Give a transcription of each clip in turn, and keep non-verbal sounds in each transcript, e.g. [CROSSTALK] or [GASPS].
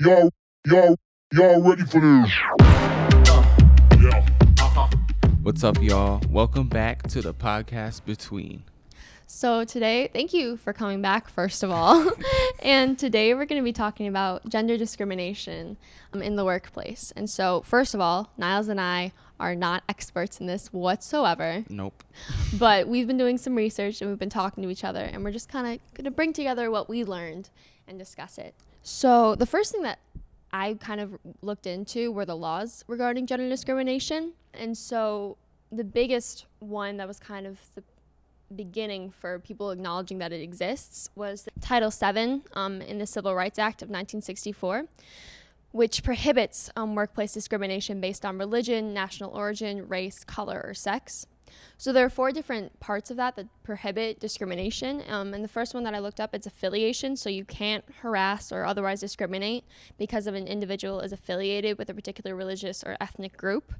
Y'all, y'all, y'all ready for this? What's up, y'all? Welcome back to the podcast Between. So, today, thank you for coming back, first of all. [LAUGHS] and today, we're going to be talking about gender discrimination um, in the workplace. And so, first of all, Niles and I are not experts in this whatsoever, Nope. but we've been doing some research and we've been talking to each other, and we're just kind of going to bring together what we learned and discuss it. So, the first thing that I kind of looked into were the laws regarding gender discrimination. And so, the biggest one that was kind of the beginning for people acknowledging that it exists was Title VII um, in the Civil Rights Act of 1964, which prohibits um, workplace discrimination based on religion, national origin, race, color, or sex. So there are four different parts of that that prohibit discrimination. Um, and the first one that I looked up, it's affiliation. So you can't harass or otherwise discriminate because of an individual is affiliated with a particular religious or ethnic group.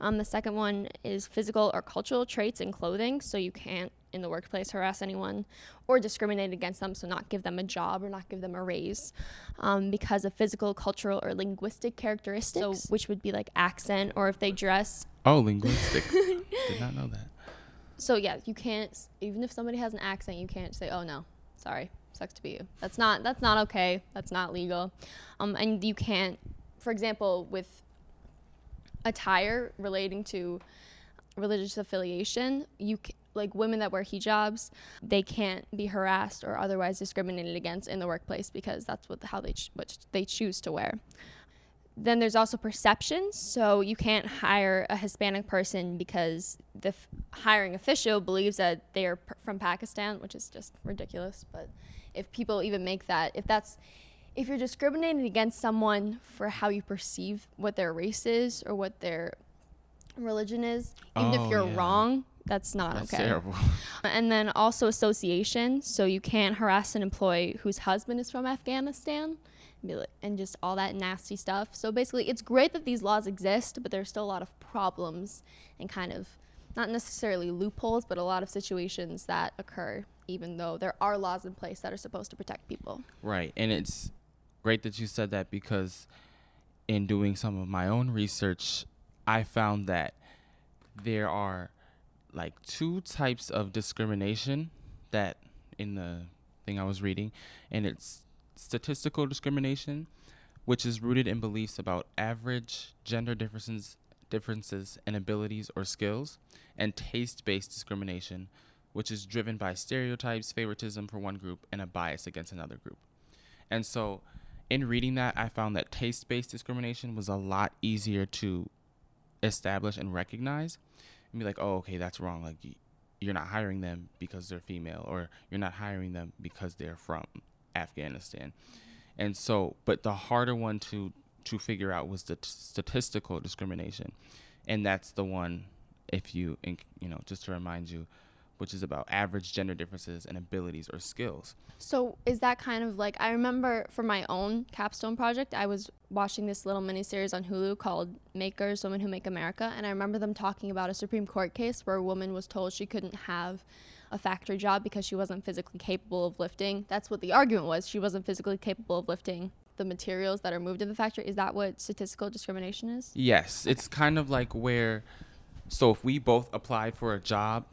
Um, the second one is physical or cultural traits in clothing. So you can't in the workplace harass anyone or discriminate against them. So not give them a job or not give them a raise um, because of physical, cultural, or linguistic characteristics, so, which would be like accent or if they dress Oh, linguistic. [LAUGHS] Did not know that. so yeah, you can't even if somebody has an accent, you can't say, "Oh no, sorry, sucks to be you." That's not that's not okay. That's not legal. Um, and you can't, for example, with attire relating to religious affiliation, you c- like women that wear hijabs, they can't be harassed or otherwise discriminated against in the workplace because that's what how they ch- what they choose to wear. Then there's also perceptions. So you can't hire a Hispanic person because the f- hiring official believes that they are p- from Pakistan, which is just ridiculous. But if people even make that, if that's, if you're discriminating against someone for how you perceive what their race is or what their religion is, even Oh, if you're yeah. wrong, that's not That's okay. terrible. [LAUGHS] And then also association. So you can't harass an employee whose husband is from Afghanistan and and just all that nasty stuff. So basically, it's great that these laws exist, but there's still a lot of problems and kind of not necessarily loopholes, but a lot of situations that occur, even though there are laws in place that are supposed to protect people. Right. And it's great that you said that because in doing some of my own research, I found that there are like two types of discrimination that in the thing I was reading, and it's statistical discrimination, which is rooted in beliefs about average gender differences differences in abilities or skills, and taste-based discrimination, which is driven by stereotypes, favoritism for one group, and a bias against another group. And so, in reading that, I found that taste based discrimination was a lot easier to establish and recognize and be like, oh, okay, that's wrong. Like, you're not hiring them because they're female, or you're not hiring them because they're from Afghanistan. And so, but the harder one to to figure out was the t- statistical discrimination, and that's the one. If you, you know, just to remind you, which is about average gender differences and abilities or skills. So is that kind of like I remember for my own capstone project, I was watching this little miniseries on Hulu called Makers: Women Who Make America, and I remember them talking about a Supreme Court case where a woman was told she couldn't have a factory job because she wasn't physically capable of lifting. That's what the argument was. She wasn't physically capable of lifting the materials that are moved in the factory. Is that what statistical discrimination is? Yes, it's kind of like where, so if we both applied for a job,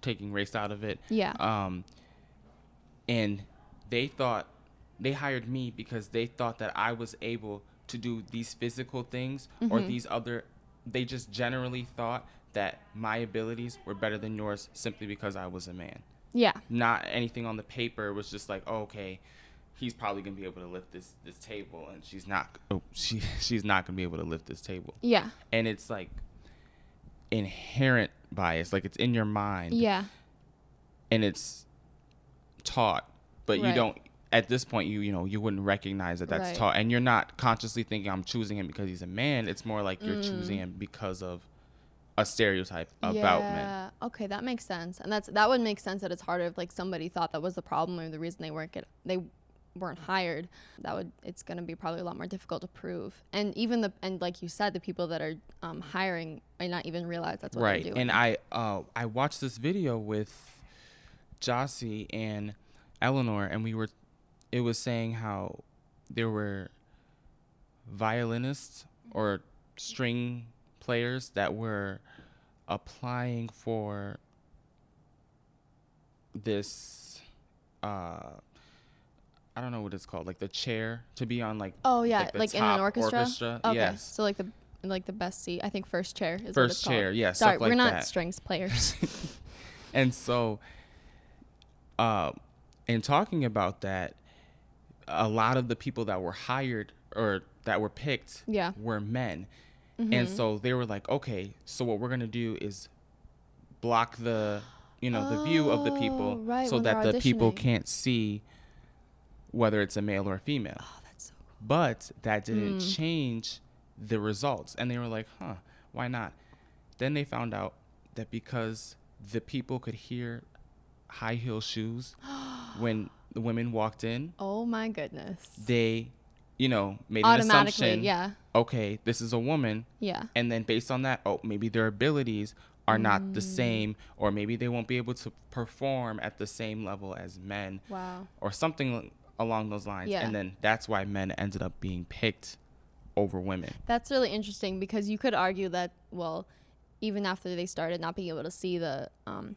taking race out of it, Yeah. um, and they thought they hired me because they thought that I was able to do these physical things or these other. They just generally thought that my abilities were better than yours simply because I was a man. Yeah. Not anything on the paper It was just like, oh, okay, he's probably gonna be able to lift this this table, and she's not. Oh, she [LAUGHS] she's not gonna be able to lift this table Yeah. and it's like inherent bias like it's in your mind Yeah. and it's taught but you don't at this point you you know you wouldn't recognize that that's Right. taught and you're not consciously thinking i'm choosing him because he's a man it's more like you're Mm. choosing him because of a stereotype about men. Okay, that makes sense, and that's that would make sense that it's harder if like somebody thought that was the problem or the reason they weren't get they weren't hired. That would it's going to be probably a lot more difficult to prove, and even the and like you said, the people that are um, hiring might not even realize that's what right they're doing. and i uh i watched this video with jossie and eleanor and we were it was saying how there were violinists or string players that were applying for this uh I don't know what it's called, like the chair to be on like Oh yeah, the like, in an top orchestra. Okay, Yes. so like the like the best seat. I think first chair is what First called. chair, yeah, Sorry, like we're not that. strings [LAUGHS] players. And so, uh, in talking about that, a lot of the people that were hired or that were picked Yeah. were men. Mm-hmm. And so they were like, okay, so what we're going to do is block the, you know, the view of the [GASPS] Oh, people right, so that the people can't see whether it's a male or a female. oh, that's so cool. But that didn't Mm. change the results. And they were like, huh, why not? Then they found out that because the people could hear high heel shoes [GASPS] when the women walked in, Oh my goodness. they, you know, made an Automatically, assumption. yeah. Okay, this is a woman. Yeah. And then based on that, oh, maybe their abilities are not Mm. the same, or maybe they won't be able to perform at the same level as men, Wow. or something along those lines. Yeah. And then that's why men ended up being picked over women. That's really interesting because you could argue that well, even after they started not being able to see the um,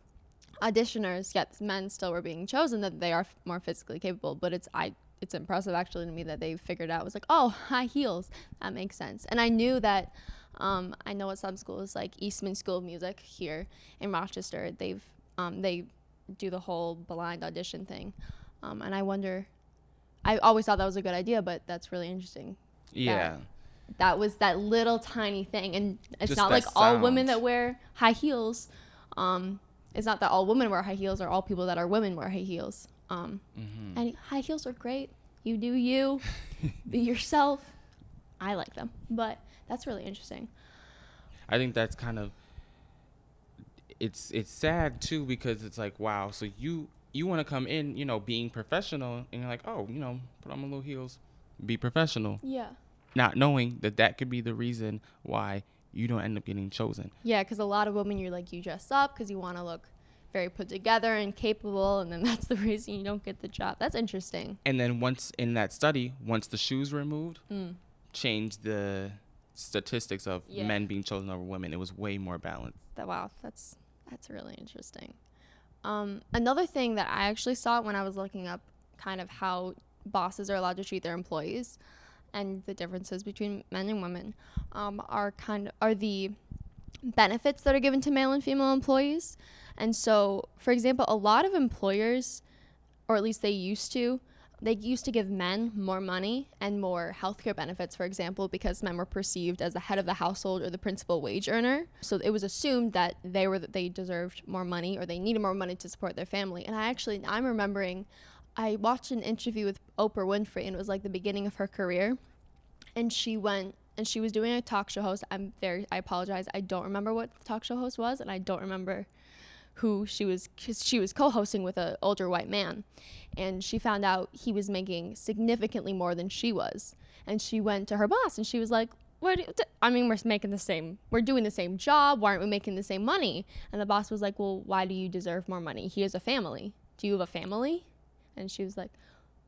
auditioners, yet men still were being chosen that they are f- more physically capable. But it's I it's impressive actually to me that they figured out was like oh [LAUGHS] high heels that makes sense. And I knew that um, I know at some schools like Eastman School of Music here in Rochester they've um, they do the whole blind audition thing, um, and I wonder. I always thought that was a good idea, but that's really interesting Yeah. that was that little tiny thing. And it's Just not that like all women that wear high heels um it's not that all women wear high heels or all people that are women wear high heels. Um hmm and high heels are great. You do you. [LAUGHS] Be yourself. I like them but that's really interesting. I think that's kind of it's it's sad too because it's like wow, so you you want to come in, you know, being professional, and you're like, oh, you know, put on my little heels, be professional, yeah not knowing that that could be the reason why you don't end up getting chosen. yeah because a lot of women you're like you dress up because you want to look very put together and capable and then [LAUGHS] that's the reason you don't get the job that's interesting And then once in that study, once the shoes were removed, Mm. changed the statistics of Yeah. men being chosen over women. It was way more balanced. that wow that's that's really interesting um, another thing that i actually saw when i was looking up kind of how bosses are allowed to treat their employees and the differences between men and women um, are kind of are the benefits that are given to male and female employees. And so for example a lot of employers or at least they used to they used to give men more money and more healthcare benefits, for example, because men were perceived as the head of the household or the principal wage earner. So it was assumed that they were that they deserved more money or they needed more money to support their family. And I actually I'm remembering I watched an interview with Oprah Winfrey and it was like the beginning of her career. And she went and she was doing a talk show host. I'm very I apologize. I don't remember what the talk show host was and I don't remember who she was she was co-hosting with an older white man and she found out he was making significantly more than she was. And she went to her boss and she was like what do you- t- i mean we're making the same we're doing the same job why aren't we making the same money? And the boss was like well why do you deserve more money? He has a family. Do you have a family? And she was like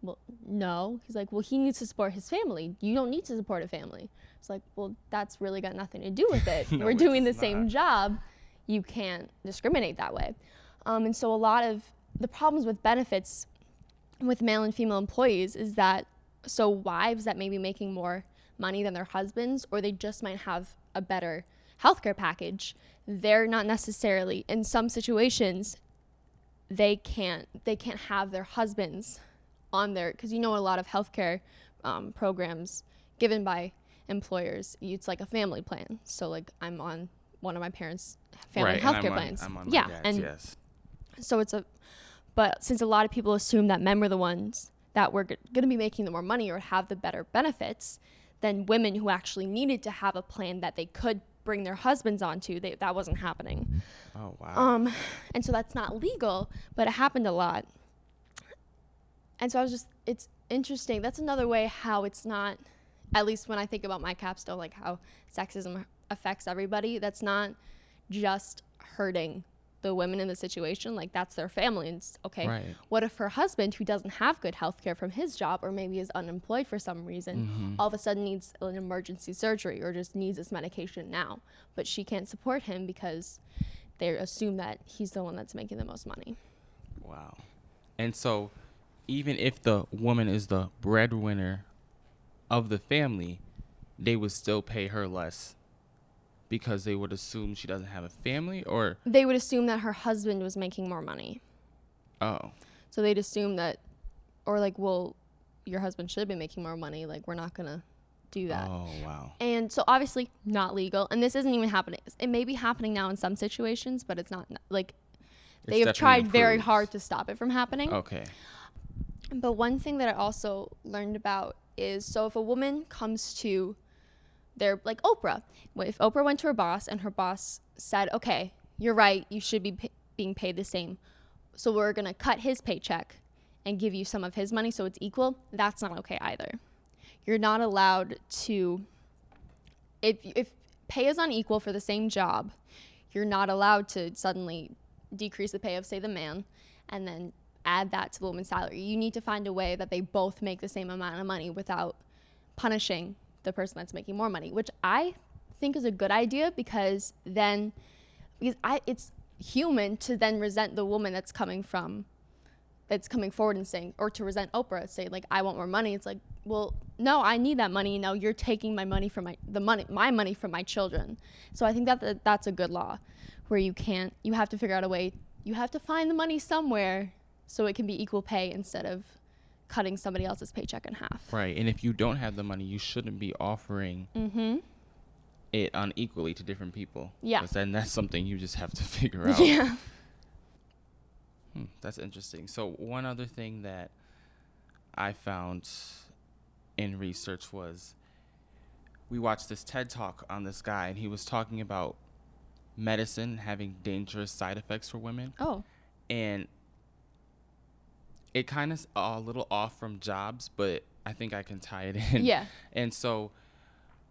well no. He's like well he needs to support his family. You don't need to support a family. It's like well that's really got nothing to do with it. [LAUGHS] No, we're doing the does same job you can't discriminate that way. Um, and so a lot of the problems with benefits with male and female employees is that so wives that may be making more money than their husbands or they just might have a better healthcare package, they're not necessarily in some situations they can't they can't have their husbands on their because you know a lot of healthcare um, programs given by employers it's like a family plan so like i'm on one of my parents family right. and I'm healthcare plans on yeah dad's, and yes. so it's a but since a lot of people assume that men were the ones that were g- going to be making the more money or have the better benefits than women who actually needed to have a plan that they could bring their husbands onto they, that wasn't happening Oh wow. um, and so that's not legal, but it happened a lot. And so I was just, it's interesting. That's another way how it's not, at least when I think about my capstone, like how sexism affects everybody. That's not just hurting the women in the situation like that's their family and okay Right. what if her husband who doesn't have good health care from his job or maybe is unemployed for some reason Mm-hmm. all of a sudden needs an emergency surgery or just needs this medication now but she can't support him because they assume that he's the one that's making the most money Wow. And so, even if the woman is the breadwinner of the family, they would still pay her less because they would assume she doesn't have a family or they would assume that her husband was making more money oh. so they'd assume that or like well your husband should be making more money like we're not gonna do that Oh, wow. And so obviously not legal. And this isn't even happening. It may be happening now in some situations, but it's not like they have tried very hard to stop it from happening. Okay. But one thing that I also learned about is so if a woman comes to their like Oprah, if Oprah went to her boss and her boss said, "Okay, you're right, you should be pa- being paid the same, so we're gonna cut his paycheck and give you some of his money so it's equal," that's not okay either. You're not allowed to if if pay is unequal for the same job, you're not allowed to suddenly decrease the pay of say the man and then add that to the woman's salary. You need to find a way that they both make the same amount of money without punishing the person that's making more money, which I think is a good idea because then because I it's human to then resent the woman that's coming from that's coming forward and saying or to resent Oprah say like I want more money. It's like, well, no, I need that money. No, you're taking my money from my the money my money from my children. So I think that, that that's a good law where you can't you have to figure out a way you have to find the money somewhere so it can be equal pay instead of cutting somebody else's paycheck in half. Right. And if you don't have the money, you shouldn't be offering Mhm. it unequally to different people. Yeah. 'Cause then that's something you just have to [LAUGHS] figure out. Yeah. Hmm, that's interesting. So one other thing that I found in research was we watched this TED talk on this guy and he was talking about medicine having dangerous side effects for women Oh. and it kind of a little off from jobs, but I think I can tie it in. Yeah. And so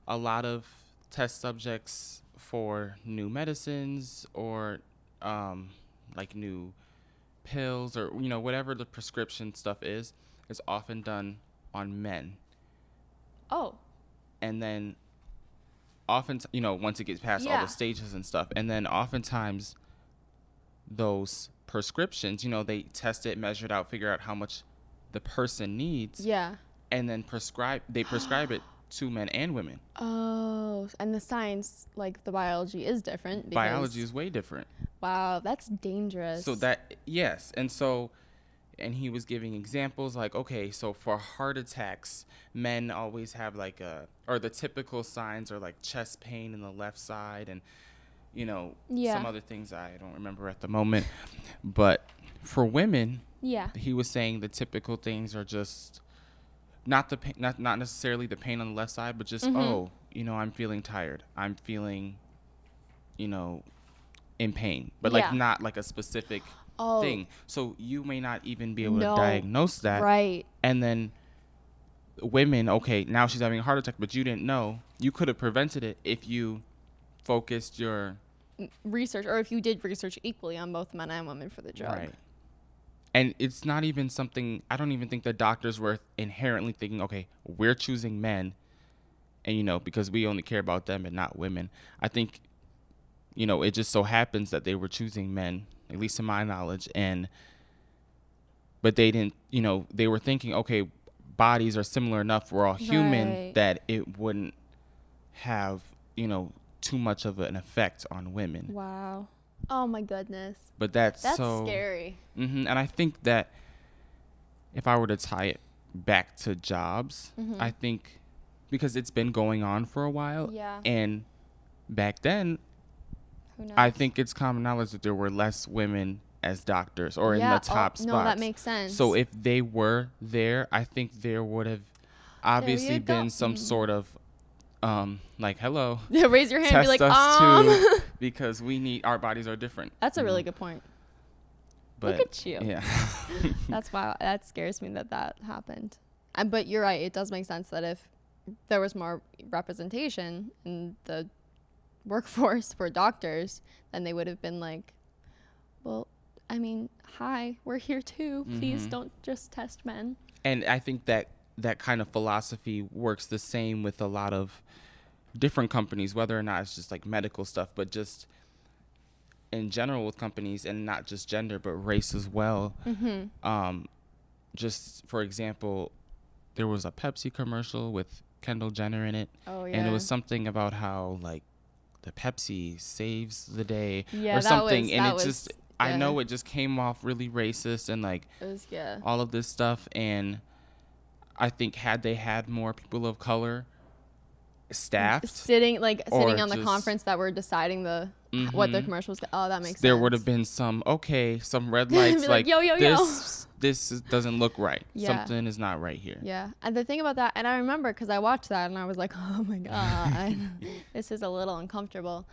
a lot of test subjects for new medicines or um, like new pills or you know whatever the prescription stuff is is often done on men Oh. and then often you know once it gets past all the stages and stuff and then oftentimes those prescriptions you know they test it measure it out figure out how much the person needs Yeah. and then prescribe they prescribe it [GASPS] to men and women Oh, and the science, like the biology, is different. Because, biology is way different Wow, that's dangerous. so that yes and so and he was giving examples like okay so for heart attacks men always have like a or the typical signs are like chest pain in the left side and you know Yeah. some other things i don't remember at the moment but for women Yeah. he was saying the typical things are just not the pain, not not necessarily the pain on the left side, but just Mhm. oh, you know, I'm feeling tired. I'm feeling, you know, in pain, but like Yeah. not like a specific Oh. thing. So you may not even be able No. to diagnose that, Right. and then women, okay, now she's having a heart attack, but you didn't know. You could have prevented it if you focused your Research, or if you did research equally on both men and women for the drug. Right. And it's not even something I don't even think the doctors were inherently thinking, okay, we're choosing men and you know, because we only care about them and not women. I think you know, it just so happens that they were choosing men, at least to my knowledge, and but they didn't, you know, they were thinking, okay, bodies are similar enough, we're all human Right. that it wouldn't have, you know, too much of an effect on women. Wow. Oh my goodness. But that's, That's so scary. hmm And I think that if I were to tie it back to jobs, Mhm. I think because it's been going on for a while, Yeah. and back then, I think it's common knowledge that there were less women as doctors or in the top oh, spots. No, that makes sense. So if they were there, I think there would have obviously been some Mm. sort of um like hello [LAUGHS] Yeah, raise your hand and test be like, um. too [LAUGHS] because we need our bodies are different. That's a really know? good point. But Look at you. yeah. [LAUGHS] That's why that scares me that that happened. Um, but you're right. It does make sense that if there was more representation in the workforce for doctors, then they would have been like, well, I mean, hi, we're here too. Please Mhm. don't just test men. and I think that that kind of philosophy works the same with a lot of different companies, whether or not it's just like medical stuff, but just in general with companies, and not just gender, but race as well. Mm-hmm. Um, just for example, there was a Pepsi commercial with Kendall Jenner in it, Oh yeah. and it was something about how like the Pepsi saves the day yeah, or something, was, and it was, just I know it just came off really racist and like was yeah. all of this stuff and i think had they had more people of color staffed Sitting like sitting on the just- conference that were deciding the what the Mhm. commercial was. Oh, that makes sense. there sense. would have been some okay some [LAUGHS] red lights like, like, "Yo, yo, yo." this this is, doesn't look right Yeah. something is not right here Yeah, and the thing about that, and I remember because I watched that and I was like, [LAUGHS] oh my god, [LAUGHS] this is a little uncomfortable.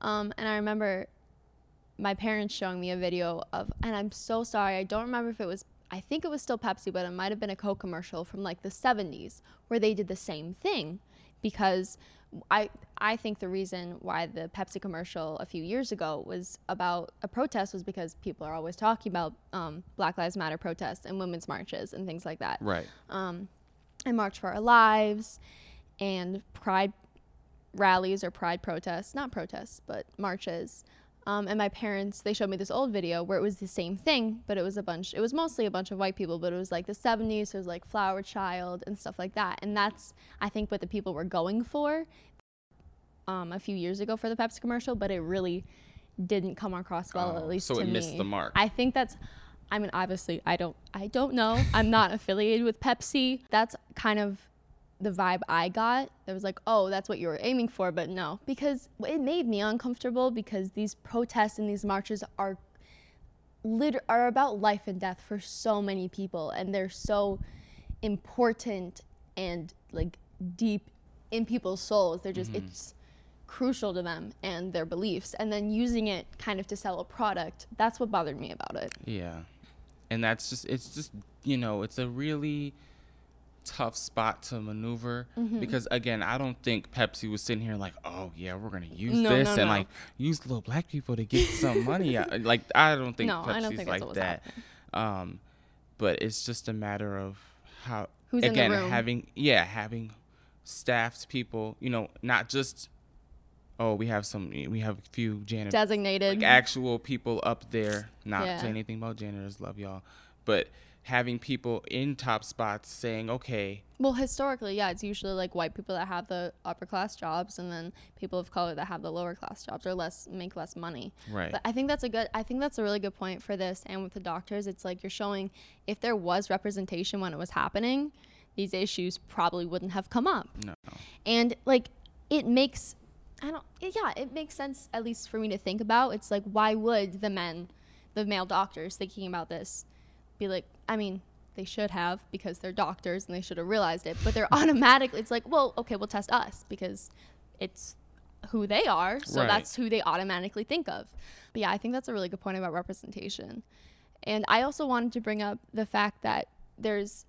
Um, and I remember my parents showing me a video of, and I'm so sorry, I don't remember if it was, I think it was still Pepsi, but it might have been a Coke commercial from like the 70s where they did the same thing, because I I think the reason why the Pepsi commercial a few years ago was about a protest was because people are always talking about um, Black Lives Matter protests and women's marches and things like that right um, and March for Our Lives and Pride rallies or Pride protests, not protests, but marches. Um, and my parents, they showed me this old video where it was the same thing, but it was a bunch, it was mostly a bunch of white people, but it was like the 70s, so it was like Flower Child and stuff like that. And that's, I think, what the people were going for um, a few years ago for the Pepsi commercial, but it really didn't come across well, Oh, at least so to it me. missed the mark. I think that's I mean obviously I don't I don't know. I'm not [LAUGHS] affiliated with Pepsi. That's kind of the vibe I got. It was like, "Oh, that's what you were aiming for," but no, because it made me uncomfortable because these protests and these marches are lit- are about life and death for so many people and they're so important and like deep in people's souls. They're just mm-hmm. it's crucial to them and their beliefs and then using it kind of to sell a product. That's what bothered me about it. yeah and that's just it's just you know it's a really tough spot to maneuver Mm-hmm. because again i don't think pepsi was sitting here like oh yeah we're gonna use No, this no, and no. like use little black people to get some money [LAUGHS] like i don't think pepsi's don't think like that um but it's just a matter of how Who's again having yeah having staffed people you know not just oh we have some we have a few janitors Designated. like actual people up there not Yeah. say anything about janitors love y'all but having people in top spots saying okay well, historically, yeah, it's usually like white people that have the upper class jobs and then people of color that have the lower class jobs or less make less money. right But I think that's a good I think that's a really good point for this and with the doctors it's like you're showing if there was representation when it was happening, these issues probably wouldn't have come up. no And like it makes I don't yeah, it makes sense at least for me to think about. It's like why would the men, the male doctors thinking about this be like I mean, they should have because they're doctors and they should have realized it, but they're [LAUGHS] automatically it's like, well, okay, we'll test us because it's who they are, so Right. that's who they automatically think of. But yeah, I think that's a really good point about representation. And I also wanted to bring up the fact that there's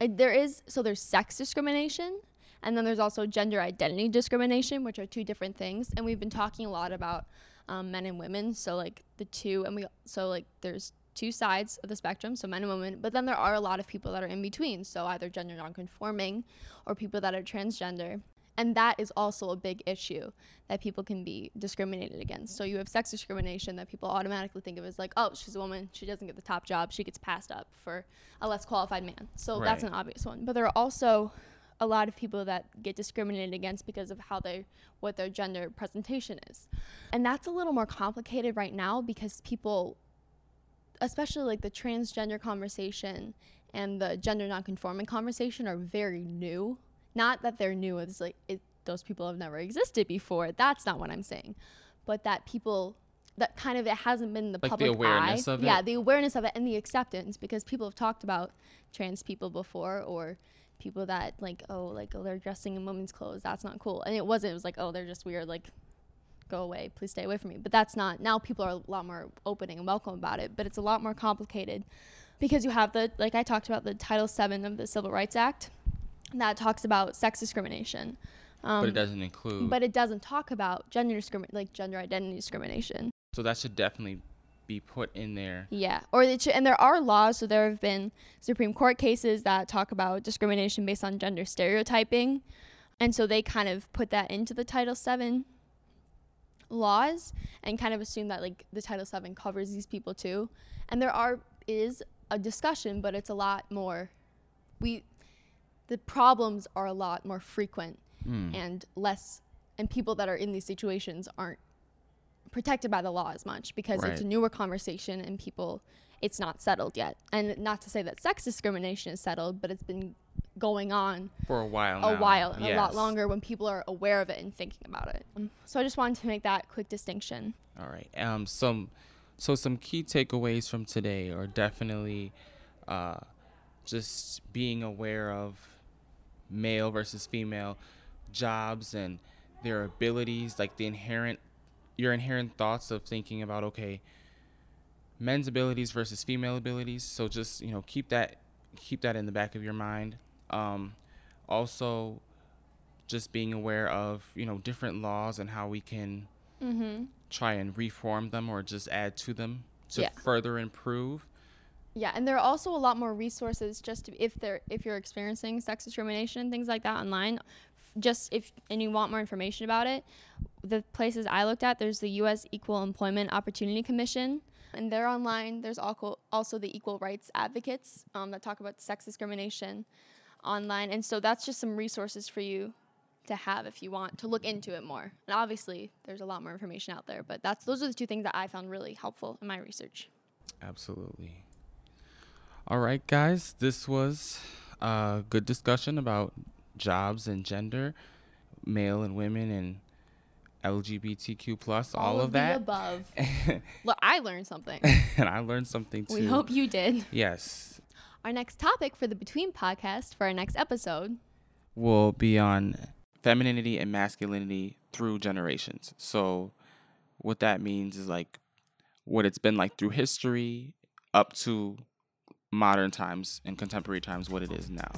uh, there is so there's sex discrimination and then there's also gender identity discrimination, which are two different things. And we've been talking a lot about um, men and women. So like the two, and we so like there's two sides of the spectrum, so men and women. But then there are a lot of people that are in between, so either gender nonconforming or people that are transgender. And that is also a big issue that people can be discriminated against. So you have sex discrimination that people automatically think of as like, oh, she's a woman, she doesn't get the top job, she gets passed up for a less qualified man. So that's an obvious one. But there are also a lot of people that get discriminated against because of how they what their gender presentation is. And that's a little more complicated right now because people especially like the transgender conversation and the gender nonconforming conversation are very new. Not that they're new, it's like it, those people have never existed before. That's not what I'm saying. But that people that kind of it hasn't been the Like the public awareness eye. of Yeah, it? the awareness of it and the acceptance because people have talked about trans people before or people that like oh like oh they're dressing in women's clothes that's not cool and it wasn't it was like oh they're just weird like go away please stay away from me but that's not now people are a lot more opening and welcome about it but it's a lot more complicated because you have the like i talked about the title 7 of the civil rights act that talks about sex discrimination um, but it doesn't include but it doesn't talk about gender discrimin- like gender identity discrimination so that should definitely be put in there. Yeah, or it should, and there are laws. So there have been Supreme Court cases that talk about discrimination based on gender stereotyping, and so they kind of put that into the Title VII laws and kind of assume that like the Title VII covers these people too. And there are is a discussion, but it's a lot more. We the problems are a lot more frequent Mm. and less, and people that are in these situations aren't protected by the law as much because it's a newer conversation and people it's not settled yet. And not to say that sex discrimination is settled, but it's been going on For a while. a now. while, and a lot longer when people are aware of it and thinking about it. Um, so I just wanted to make that quick distinction. All right. Um. Some. So some key takeaways from today are definitely, uh, just being aware of male versus female jobs and their abilities, like the inherent, your inherent thoughts of thinking about okay, men's abilities versus female abilities. So just you know keep that keep that in the back of your mind. Um, also, just being aware of you know different laws and how we can Mm-hmm. try and reform them or just add to them to Yeah. further improve. Yeah, and there are also a lot more resources just to, if they're if you're experiencing sex discrimination and things like that online. Just if and you want more information about it, the places I looked at, there's the U.S. Equal Employment Opportunity Commission, and they're online. There's also the Equal Rights Advocates um, that talk about sex discrimination online, and so that's just some resources for you to have if you want to look into it more. And obviously, there's a lot more information out there, but that's those are the two things that I found really helpful in my research. Absolutely. All right, guys, this was a good discussion about jobs and gender, male and women, and LGBTQ plus, all, of, the that. above. [LAUGHS] Look, I learned something. and [LAUGHS] I learned something too. we hope you did. Yes, Our next topic for the Between podcast for our next episode. will be on femininity and masculinity through generations. So, what that means is like what it's been like through history up to modern times and contemporary times, what it is now.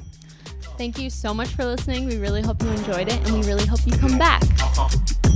Thank you so much for listening. We really hope you enjoyed it and we really hope you come back.